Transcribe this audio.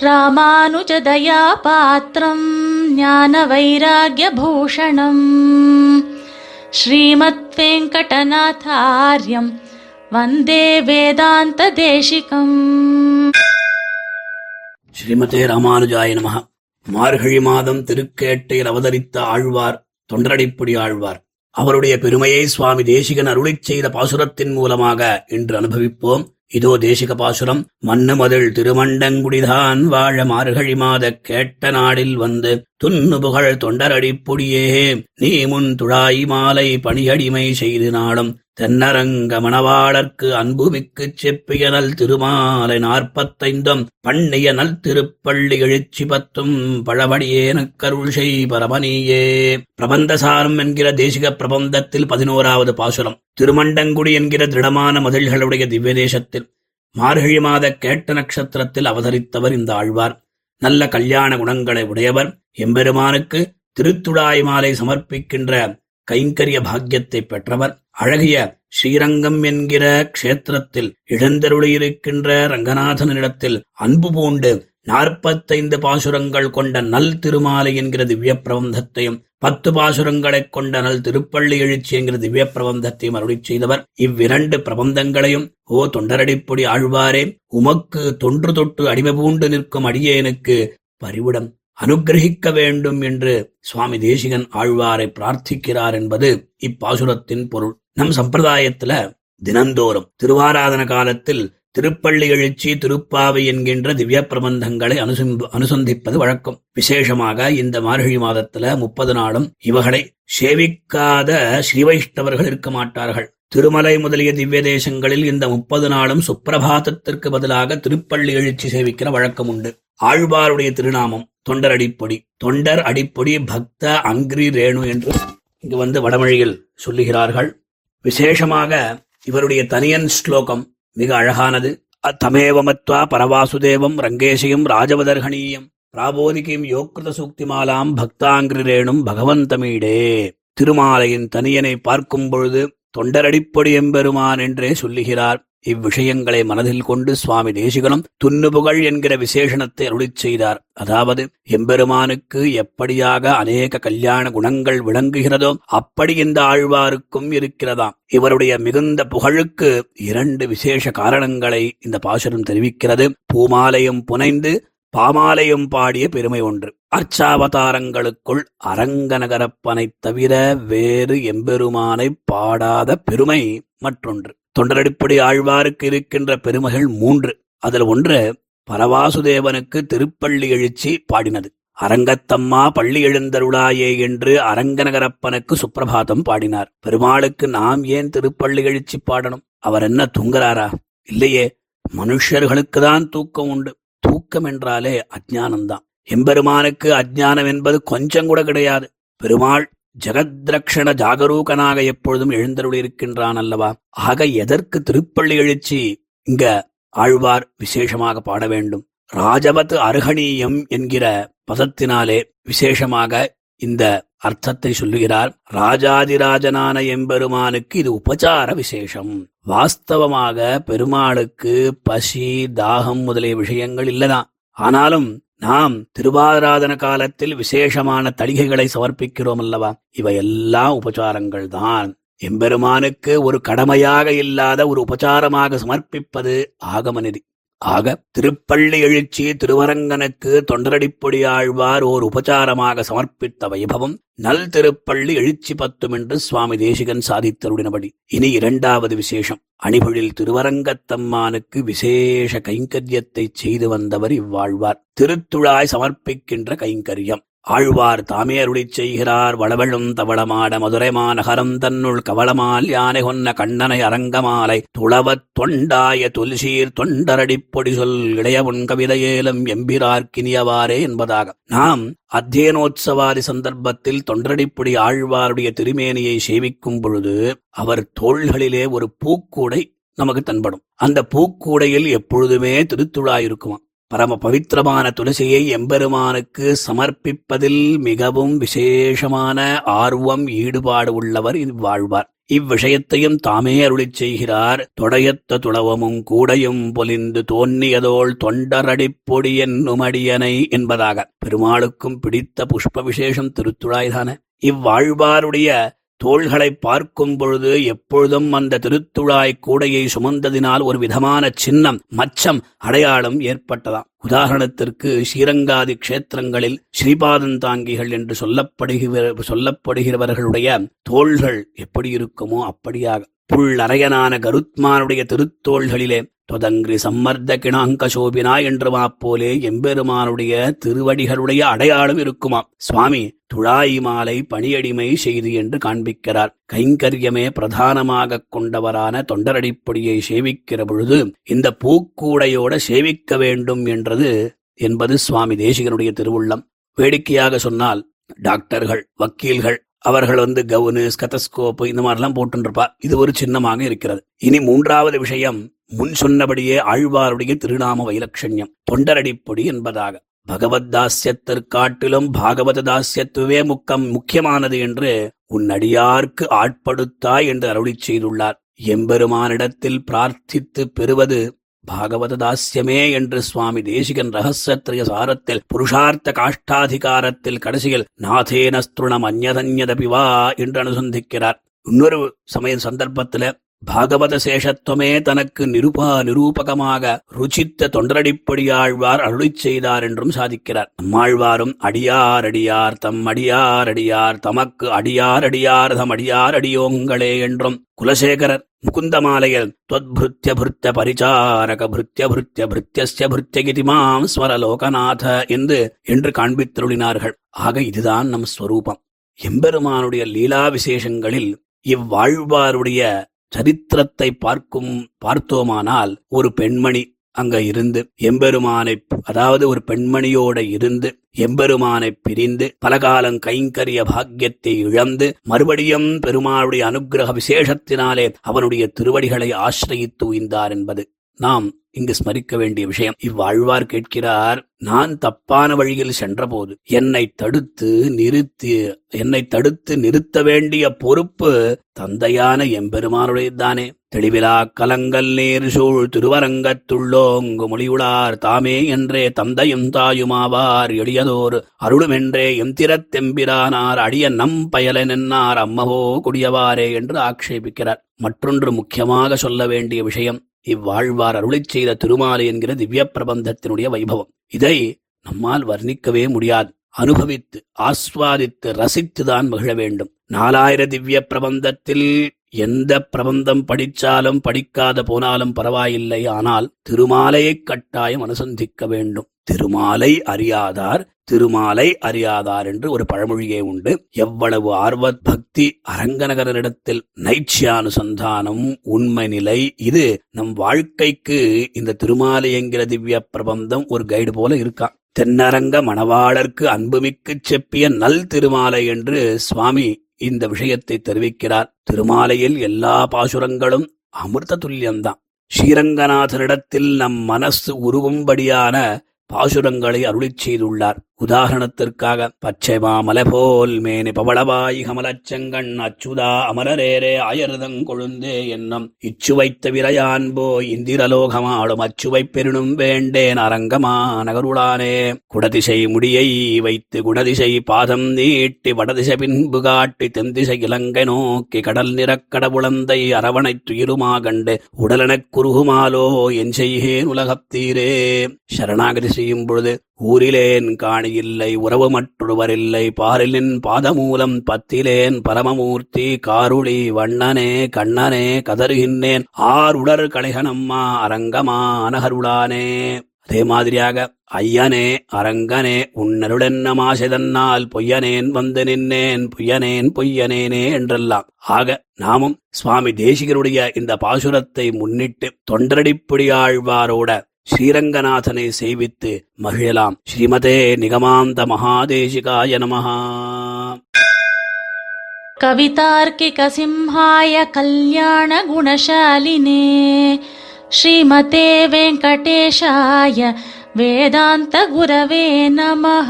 ராமானுஜதயாபாத்திரம் ஞான வைராகியபூஷணம் ஸ்ரீமத் வெங்கடநாதாரியம் வந்தே வேதாந்த தேசிகம் ஸ்ரீமதே ராமானுஜாய நமக மார்கழி மாதம் திருக்கேட்டையில் அவதரித்த ஆழ்வார் தொண்டரடிப்படி ஆழ்வார். அவருடைய பெருமையை சுவாமி தேசிகன் அருளிச் செய்த பாசுரத்தின் மூலமாக இன்று அனுபவிப்போம். இதோ தேசிக பாசுரம் மண்ணு மதில் திருமண்டங்குடிதான் வாழ மார்கழி மாத கேட்ட நாடில் வந்து துன்னு புகழ் தொண்டரடிப்புடியே நீ முன் துழாய் மாலை பணியடிமை செய்து நாடும். தென்னரங்க மணவாளர்க்கு அன்புமிக்குச் செப்பிய நல் திருமாலை நாற்பத்தைந்தும் பண்ணிய நல் திருப்பள்ளி எழுச்சி பத்தும் பழவடியேனக் கருள் செய் பரமணியே பிரபந்தசாரம் என்கிற தேசிக பிரபந்தத்தில் பதினோராவது பாசுரம். திருமண்டங்குடி என்கிற திருடமான மதில்களுடைய திவ்ய தேசத்தில் மார்கழி மாத கேட்ட நட்சத்திரத்தில் அவதரித்தவர் இந்த ஆழ்வார். நல்ல கல்யாண குணங்களை உடையவர் எம்பெருமானுக்கு திருத்துழாய் மாலை சமர்ப்பிக்கின்ற கைங்கரிய பாக்கியத்தை பெற்றவர். அழகிய ஸ்ரீரங்கம் என்கிற க்ஷேத்திரத்தில் இழந்தருளியிருக்கின்ற ரங்கநாதனிடத்தில் அன்பு பூண்டு நாற்பத்தைந்து பாசுரங்கள் கொண்ட நல் திருமாலை என்கிற திவ்ய பிரபந்தத்தையும் பத்து பாசுரங்களைக் கொண்ட நல் திருப்பள்ளி எழுச்சி என்கிற திவ்ய பிரபந்தத்தையும் அருளி செய்தவர். இவ்விரண்டு பிரபந்தங்களையும் ஓ தொண்டரடிப்பொடி ஆழ்வாரே உமக்கு தொன்று தொட்டு அடிமை பூண்டு நிற்கும் அடியேனுக்கு பரிவிடம் அனுக்கிரகிக்க வேண்டும் என்று சுவாமி தேசிகன் ஆழ்வாரை பிரார்த்திக்கிறார் என்பது இப்பாசுரத்தின் பொருள். நம் சம்பிரதாயத்துல தினந்தோறும் திருவாராதன காலத்தில் திருப்பள்ளி எழுச்சி திருப்பாவை என்கின்ற திவ்ய பிரபந்தங்களை அனுசந்திப்பது வழக்கம். விசேஷமாக இந்த மார்கழி மாதத்துல முப்பது நாளும் இவகளை சேவிக்காத ஸ்ரீவைஷ்ணவர்கள் இருக்க மாட்டார்கள். திருமலை முதலிய திவ்ய தேசங்களில் இந்த முப்பது நாளும் சுப்பிரபாதத்திற்கு பதிலாக திருப்பள்ளி எழுச்சி சேவிக்கிற வழக்கம் உண்டு ஆழ்வாருடைய திருநாமம் தொண்டர் அடிப்பொடி. தொண்டர் அடிப்பொடி பக்த அங்கிரி ரேணு என்று இங்கு வந்து வடமொழியில் சொல்லுகிறார்கள். விசேஷமாக இவருடைய தனியன் ஸ்லோகம் மிக அழகானது. தமேவமத்வா பரவாசுதேவம் ரங்கேசியும் ராஜவதர்கணீயம் பிராபோதிகிம் யோக்கிருத சூக்திமாலாம் பக்தாங்கிரேணும் பகவந்தமீடே. திருமாலையின் தனியனை பார்க்கும் பொழுது தொண்டரடிப்பொடி எம்பெருமான் என்றே சொல்லுகிறார். இவ்விஷயங்களை மனதில் கொண்டு சுவாமி தேசிகனும் துன்னுபுகழ் என்கிற விசேஷணத்தை அருளிச் செய்தார். அதாவது எம்பெருமானுக்கு எப்படியாக அநேக கல்யாண குணங்கள் விளங்குகிறதோ அப்படி இந்த ஆழ்வாருக்கும் இருக்கிறதாம். இவருடைய மிகுந்த புகழுக்கு இரண்டு விசேஷ காரணங்களை இந்த பாசுரம் தெரிவிக்கிறது. பூமாலையும் புனைந்து பாமாலையும் பாடிய பெருமை ஒன்று. அர்ச்சாவதாரங்களுக்குள் அரங்கநகரப்பனைத் தவிர வேறு எம்பெருமானை பாடாத பெருமை மற்றொன்று. தொண்டரடிப்படி ஆழ்வாருக்கு இருக்கின்ற பெருமைகள் மூன்று. அதில் ஒன்று பரவாசுதேவனுக்கு திருப்பள்ளி எழுச்சி பாடினது. அரங்கத்தம்மா பள்ளி எழுந்தருளாயே என்று அரங்கநகரப்பனுக்கு சுப்பிரபாதம் பாடினார். பெருமாளுக்கு நாம் ஏன் திருப்பள்ளி எழுச்சி பாடணும்? அவர் என்ன தூங்குறாரா? இல்லையே மனுஷர்களுக்கு தான் தூக்கம் உண்டு. தூக்கம் என்றாலே அஜ்ஞானம்தான். எம்பெருமானுக்கு அஜ்ஞானம் என்பது கொஞ்சம் கூட கிடையாது. பெருமாள் ஜெகத்ரக்ஷண ஜாகரூகனாக எப்பொழுதும் எழுந்தருளியிருக்கின்றான் அல்லவா? ஆக எதற்கு திருப்பள்ளி எழுச்சி இங்க ஆழ்வார் விசேஷமாக பாட வேண்டும்? ராஜவத் அருகணீயம் என்கிற பதத்தினாலே விசேஷமாக இந்த அர்த்தத்தை சொல்லுகிறார். ராஜாதிராஜனான எம்பெருமானுக்கு இது உபச்சார விசேஷம். வாஸ்தவமாக பெருமாளுக்கு பசி தாகம் முதலிய விஷயங்கள் இல்லதான் ஆனாலும் நாம் திருவாராதன காலத்தில் விசேஷமான தளிகைகளை சமர்ப்பிக்கிறோம் அல்லவா? இவையெல்லாம் உபச்சாரங்கள் தான். எம்பெருமானுக்கு ஒரு கடமையாக இல்லாத ஒரு உபச்சாரமாக சமர்ப்பிப்பது ஆகமநிதி ஆக திருப்பள்ளி எழுச்சி திருவரங்கனுக்கு தொண்டரடிப்பொடி ஆழ்வார் ஓர் உபச்சாரமாக சமர்ப்பித்த வைபவம் நல் திருப்பள்ளி எழுச்சி பத்தும் என்று சுவாமி தேசிகன் சாதித்தருடினபடி இனி இரண்டாவது விசேஷம். அணிபொழில் திருவரங்கத்தம்மானுக்கு விசேஷ கைங்கரியத்தை செய்து வந்தவர் இவ்வாழ்வார். திருத்துழாய் சமர்ப்பிக்கின்ற கைங்கரியம். ஆழ்வார் தாமே அருளிச் செய்கிறார் வளவழும் தவளமாட மதுரை மாநகரம் தன்னுள் கவளமால் யானை கொன்ன கண்ணனை அரங்கமாலை துளவத் தொண்டாய துல்சீர் தொண்டரடிப்பொடி சொல் இளையவன் கவிதையேலம் எம்பிரார்க்கினியவாறே என்பதாக. நாம் அத்தியனோத்சவாதி சந்தர்ப்பத்தில் தொண்டரடிப்பொடி ஆழ்வாருடைய திருமேனியை சேவிக்கும் பொழுது அவர் தோள்களிலே ஒரு பூக்கூடை நமக்கு தென்படும். அந்த பூக்கூடையில் எப்பொழுதுமே திருத்துழா இருக்குமா பரம பவித்திரமான துளசியை எம்பெருமானுக்கு சமர்ப்பிப்பதில் மிகவும் விசேஷமான ஆர்வம் ஈடுபாடு உள்ளவர் இவ்வாழ்வார். இவ்விஷயத்தையும் தாமே அருளிச் செய்கிறார். தொடையத்த துளவமும் கூடையும் பொலிந்து தோன்னியதோள் தொண்டரடிப்பொடி என்னுமடியனை என்பதாக. பெருமாளுக்கும் பிடித்த புஷ்ப விசேஷம் திருத்துழாய்தான. இவ்வாழ்வாருடைய தோள்களை பார்க்கும் பொழுது எப்பொழுதும் அந்த திருத்துழாய் கூடையை சுமந்ததினால் ஒரு விதமான சின்னம் மச்சம் அடையாளம் ஏற்பட்டதாம். உதாரணத்திற்கு ஸ்ரீரங்காதி க்ஷேத்திரங்களில் ஸ்ரீபாதந்தாங்கிகள் என்று சொல்லப்படுகிற சொல்லப்படுகிறவர்களுடைய தோள்கள் எப்படி இருக்குமோ அப்படியாக புள்ளறையனான கருத்மானுடைய திருத்தோள்களிலே தொதங்கிரி சம்மர்த்த கிணாங்க சோபினா என்று மாப்போலே எம்பெருமானுடைய திருவடிகளுடைய அடையாளம் இருக்குமாம். சுவாமி துழாய் மாலை பணியடிமை செய்து என்று காண்பிக்கிறார். கைங்கரியமே பிரதானமாக கொண்டவரான தொண்டரடிப்பொடியை சேவிக்கிற பொழுது இந்த பூக்கூடையோட சேவிக்க வேண்டும் என்றது என்பது சுவாமி தேசிகனுடைய திருவுள்ளம். வேடிக்கையாக சொன்னால் டாக்டர்கள் வக்கீல்கள் அவர்கள் வந்து கவுனு ஸ்கதஸ்கோப்பு இந்த மாதிரிலாம் போட்டுருப்பா இது ஒரு சின்னமாக இருக்கிறது. இனி மூன்றாவது விஷயம் முன் சொன்னபடியே ஆழ்வாருடைய திருநாம வைலட்சண்யம் தொண்டரடிப்பொடி என்பதாக. பகவத் தாஸ்யத்திற்காட்டிலும் பாகவத தாஸ்யத்துவே முக்கம் முக்கியமானது என்று உன் அடியார்க்கு ஆட்படுத்தாய் என்று அருளிச் செய்துள்ளார். எம்பெருமானிடத்தில் பிரார்த்தித்து பெறுவது பாகவத தாஸ்யமே என்று சுவாமி தேசிகன் ரகசியத்ரய சாரத்தில் புருஷார்த்த காஷ்டாதிகாரத்தில் கடைசியில் நாதேன ஸ்திருணம் அந்நதன்யதபிவா என்று அனுசந்திக்கிறார். இன்னொரு சமய சந்தர்ப்பத்தில் பாகவத சேஷத்துவமே தனக்கு நிருபா நிரூபகமாக ருச்சித்த தொண்டரடிப்படியாழ்வார் அருளி செய்தார் என்றும் சாதிக்கிறார். நம்மாழ்வாரும் அடியார் அடியார் தம் அடியார் அடியார் தமக்கு அடியாரடியார் தம் அடியார் அடியோங்களே என்றும் குலசேகரர் முகுந்தமாலையில் துவத்பிருத்திய பிருத்த பரிச்சாரக பிருத்திய பிருத்திய பிருத்தியஸ்ய பிருத்தியகிதி மாம் ஸ்வரலோகநாத என்று என்று காண்பித்தருளினார்கள். ஆக இதுதான் நம் ஸ்வரூபம். எம்பெருமானுடைய லீலா விசேஷங்களில் இவ்வாழ்வாருடைய சரித்திரத்தை பார்க்கும் பார்த்தோமானால் ஒரு பெண்மணி அங்க இருந்து எம்பெருமானை அதாவது ஒரு பெண்மணியோட இருந்து எம்பெருமானை பிரிந்து பலகாலம் கைங்கரிய பாக்கியத்தை இழந்து மறுபடியும் பெருமாளுடைய அனுக்கிரக விசேஷத்தினாலே அவனுடைய திருவடிகளை ஆசிரயித்து உய்ந்தார் என்பது. நாம் இங்கு ஸ்மரிக்க வேண்டிய விஷயம் இவ்வாழ்வார் கேட்கிறார் நான் தப்பான வழியில் சென்றபோது என்னை தடுத்து நிறுத்தி என்னை தடுத்து நிறுத்த வேண்டிய பொறுப்பு தந்தையான எம்பெருமானுடையதானே தெளிவிலா கலங்கல் நீர் சூழ் திருவரங்கத்துள்ளோங்கு மொழியுளார் தாமே என்றே தந்தையும் தாயுமாவார் எளியதோர் அருளுமென்றே எந்திரத்தெம்பிரானார் அடிய நம் பயலனென்னார் அம்மவோ குடியவாரே என்று ஆக்ஷேபிக்கிறார். மற்றொன்று முக்கியமாக சொல்ல வேண்டிய விஷயம் இவ்வாழ்வார் அருளைச் செய்த திருமாலை என்கிற திவ்ய பிரபந்தத்தினுடைய வைபவம். இதை நம்மால் வர்ணிக்கவே முடியாது. அனுபவித்து ஆஸ்வாதித்து ரசித்துதான் மகிழ வேண்டும். நாலாயிர திவ்ய பிரபந்தத்தில் எந்த பிரபந்தம் படிச்சாலும் படிக்காத போனாலும் பரவாயில்லை. ஆனால் திருமாலையை கட்டாயம் அனுசந்திக்க வேண்டும். திருமாலை அறியாதார் திருமாலை அறியாதார் என்று ஒரு பழமொழியே உண்டு. எவ்வளவு ஆர்வத் பக்தி அரங்கநகரனிடத்தில் நைச்சியானுசந்தானம் உண்மை நிலை இது நம் வாழ்க்கைக்கு இந்த திருமாலை என்கிற திவ்ய பிரபந்தம் ஒரு கைடு போல இருக்கான் தென்னரங்க மணவாளர்க்கு அன்புமிக்கு செப்பிய நல் திருமாலை என்று சுவாமி இந்த விஷயத்தை தெரிவிக்கிறார். திருமாலையில் எல்லா பாசுரங்களும் அமிர்த துல்லியம்தான் ஸ்ரீரங்கநாதனிடத்தில் நம் மனசு உருவும்படியான பாசுரங்களை அருளிச் செய்துள்ளார். உதாரணத்திற்காக பச்சை மாமலை போல் மேனி பவளவாய் கமலச்செங்கண் அச்சுதா அமரரேரே ஆயர்தங்கொழுந்தே என்னும் இச்சுவைத்த விரையான்போ இந்திரலோகமாடும் அச்சுவை பெருணும் வேண்டேன் அரங்கமா நகருளானே. குடதிசை முடியை வைத்து குடதிசை பாதம் நீட்டி வடதிசை பின்பு காட்டி தென்திசை இலங்கை நோக்கி கடல் நிறக்கடவுளந்தை அரவணை துயிருமா கண்டு உடலெனக் குறுகுமாலோ என் செய்கேன் உலகத்தீரே சரணாகதி செய்யும் பொழுது ஊரிலேன் காணி இல்லை உறவு மற்றொருவரில்லை பாரிலின் பாதமூலம் பத்திலேன் பரமமூர்த்தி காருளி வண்ணனே கண்ணனே கதறுகின்றேன். ஆருடர் கலைகனம்மா அரங்கமா அனகருளானே. அதே மாதிரியாக ஐயனே அரங்கனே உன்னருளென்ன மாசெதன்னால் பொய்யனேன் வந்து நின்னேன் பொய்யனேன் பொய்யனேனே என்றெல்லாம். ஆக நாமும் சுவாமி தேசிகருடைய இந்த பாசுரத்தை முன்னிட்டு தொண்டரடிப்படியாழ்வாரோட ஸ்ரீரங்கநாதனை சேவித்து மகிழலாம் ஸ்ரீமதே நிகமாந்த மகாதேசிகாய நமஹா कवितार्किकसिंहाय कल्याणगुणशालिने श्रीमते वेङ्कटेशाय वेदान्तगुरवे नमः